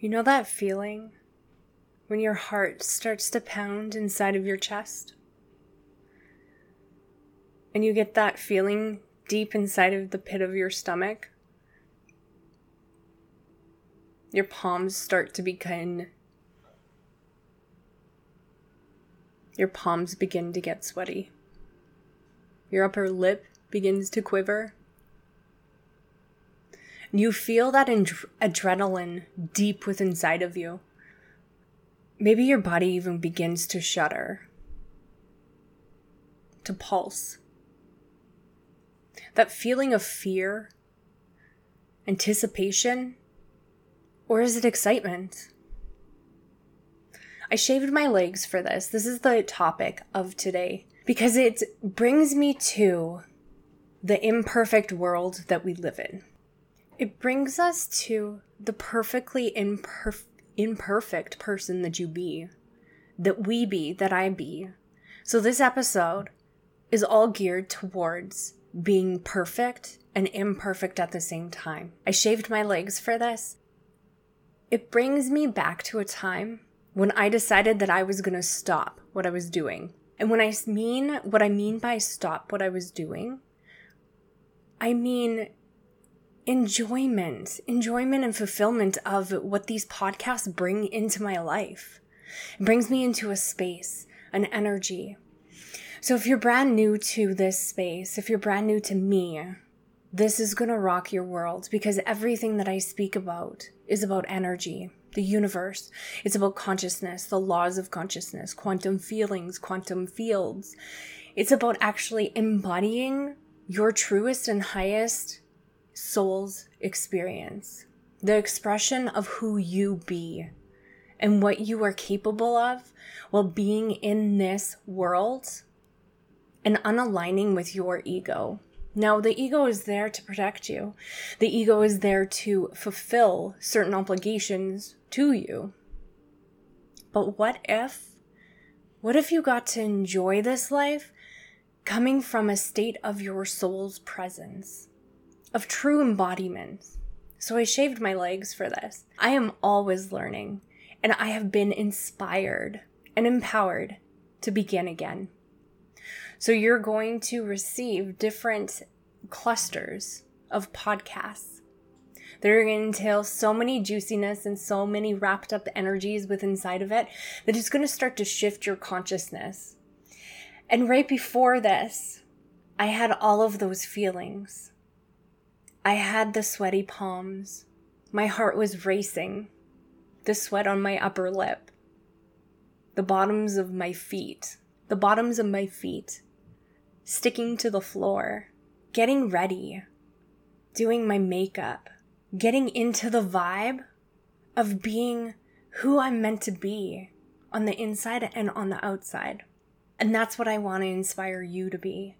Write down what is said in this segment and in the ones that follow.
You know that feeling when your heart starts to pound inside of your chest? And you get that feeling deep inside of the pit of your stomach? Your palms start to begin. Your palms begin to get sweaty. Your upper lip begins to quiver you feel that adrenaline deep within inside of you. Maybe your body even begins to shudder, to pulse. That feeling of fear, anticipation, or is it excitement? I shaved my legs for this. This is the topic of today because it brings me to the imperfect world that we live in. It brings us to the perfectly imperf- imperfect person that you be, that we be, that I be. So this episode is all geared towards being perfect and imperfect at the same time. I shaved my legs for this. It brings me back to a time when I decided that I was going to stop what I was doing. And when I mean what I mean by stop what I was doing, I mean enjoyment, enjoyment and fulfillment of what these podcasts bring into my life. It brings me into a space, an energy. So if you're brand new to this space, if you're brand new to me, this is going to rock your world because everything that I speak about is about energy, the universe. It's about consciousness, the laws of consciousness, quantum feelings, quantum fields. It's about actually embodying your truest and highest soul's experience, the expression of who you be and what you are capable of while being in this world and unaligning with your ego. Now, the ego is there to protect you. The ego is there to fulfill certain obligations to you. But what if, what if you got to enjoy this life coming from a state of your soul's presence? Of true embodiment. So I shaved my legs for this. I am always learning, and I have been inspired and empowered to begin again. So you're going to receive different clusters of podcasts. They're going to entail so many juiciness and so many wrapped up energies within inside of it that it's going to start to shift your consciousness. And right before this, I had all of those feelings I had the sweaty palms. My heart was racing, the sweat on my upper lip, the bottoms of my feet, the bottoms of my feet. Sticking to the floor, getting ready, doing my makeup, getting into the vibe of being who I'm meant to be on the inside and on the outside. And that's what I want to inspire you to be.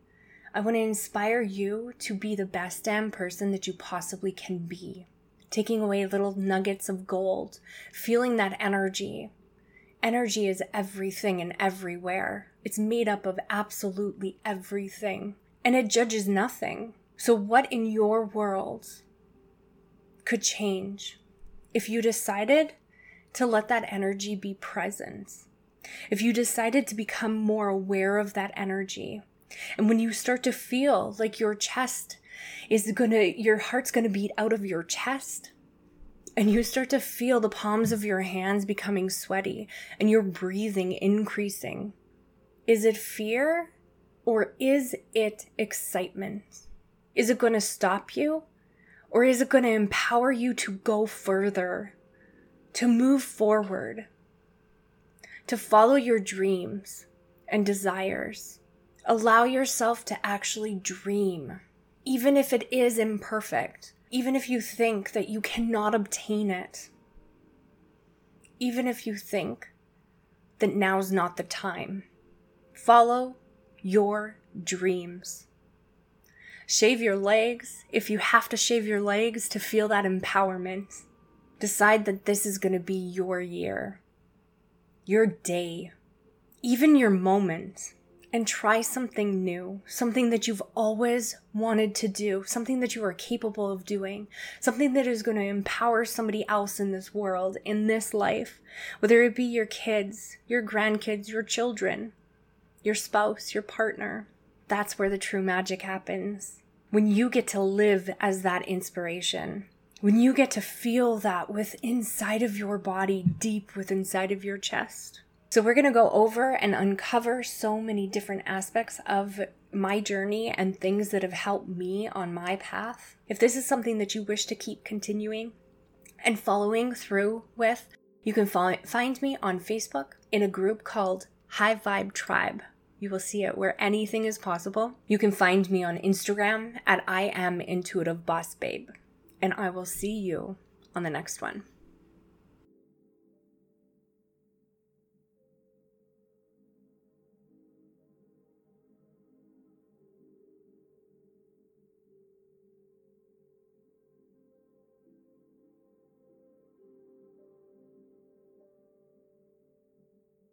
I want to inspire you to be the best damn person that you possibly can be. Taking away little nuggets of gold, feeling that energy. Energy is everything and everywhere. It's made up of absolutely everything, and it judges nothing. So, what in your world could change if you decided to let that energy be present? If you decided to become more aware of that energy, and when you start to feel like your chest is gonna, your heart's gonna beat out of your chest, and you start to feel the palms of your hands becoming sweaty and your breathing increasing, is it fear or is it excitement? Is it gonna stop you or is it gonna empower you to go further, to move forward, to follow your dreams and desires? Allow yourself to actually dream, even if it is imperfect, even if you think that you cannot obtain it, even if you think that now's not the time. Follow your dreams. Shave your legs if you have to shave your legs to feel that empowerment. Decide that this is going to be your year, your day, even your moment. And try something new, something that you've always wanted to do, something that you are capable of doing, something that is going to empower somebody else in this world, in this life, whether it be your kids, your grandkids, your children, your spouse, your partner. That's where the true magic happens. When you get to live as that inspiration, when you get to feel that with inside of your body, deep within inside of your chest. So, we're going to go over and uncover so many different aspects of my journey and things that have helped me on my path. If this is something that you wish to keep continuing and following through with, you can find me on Facebook in a group called High Vibe Tribe. You will see it where anything is possible. You can find me on Instagram at I am intuitive boss babe. And I will see you on the next one.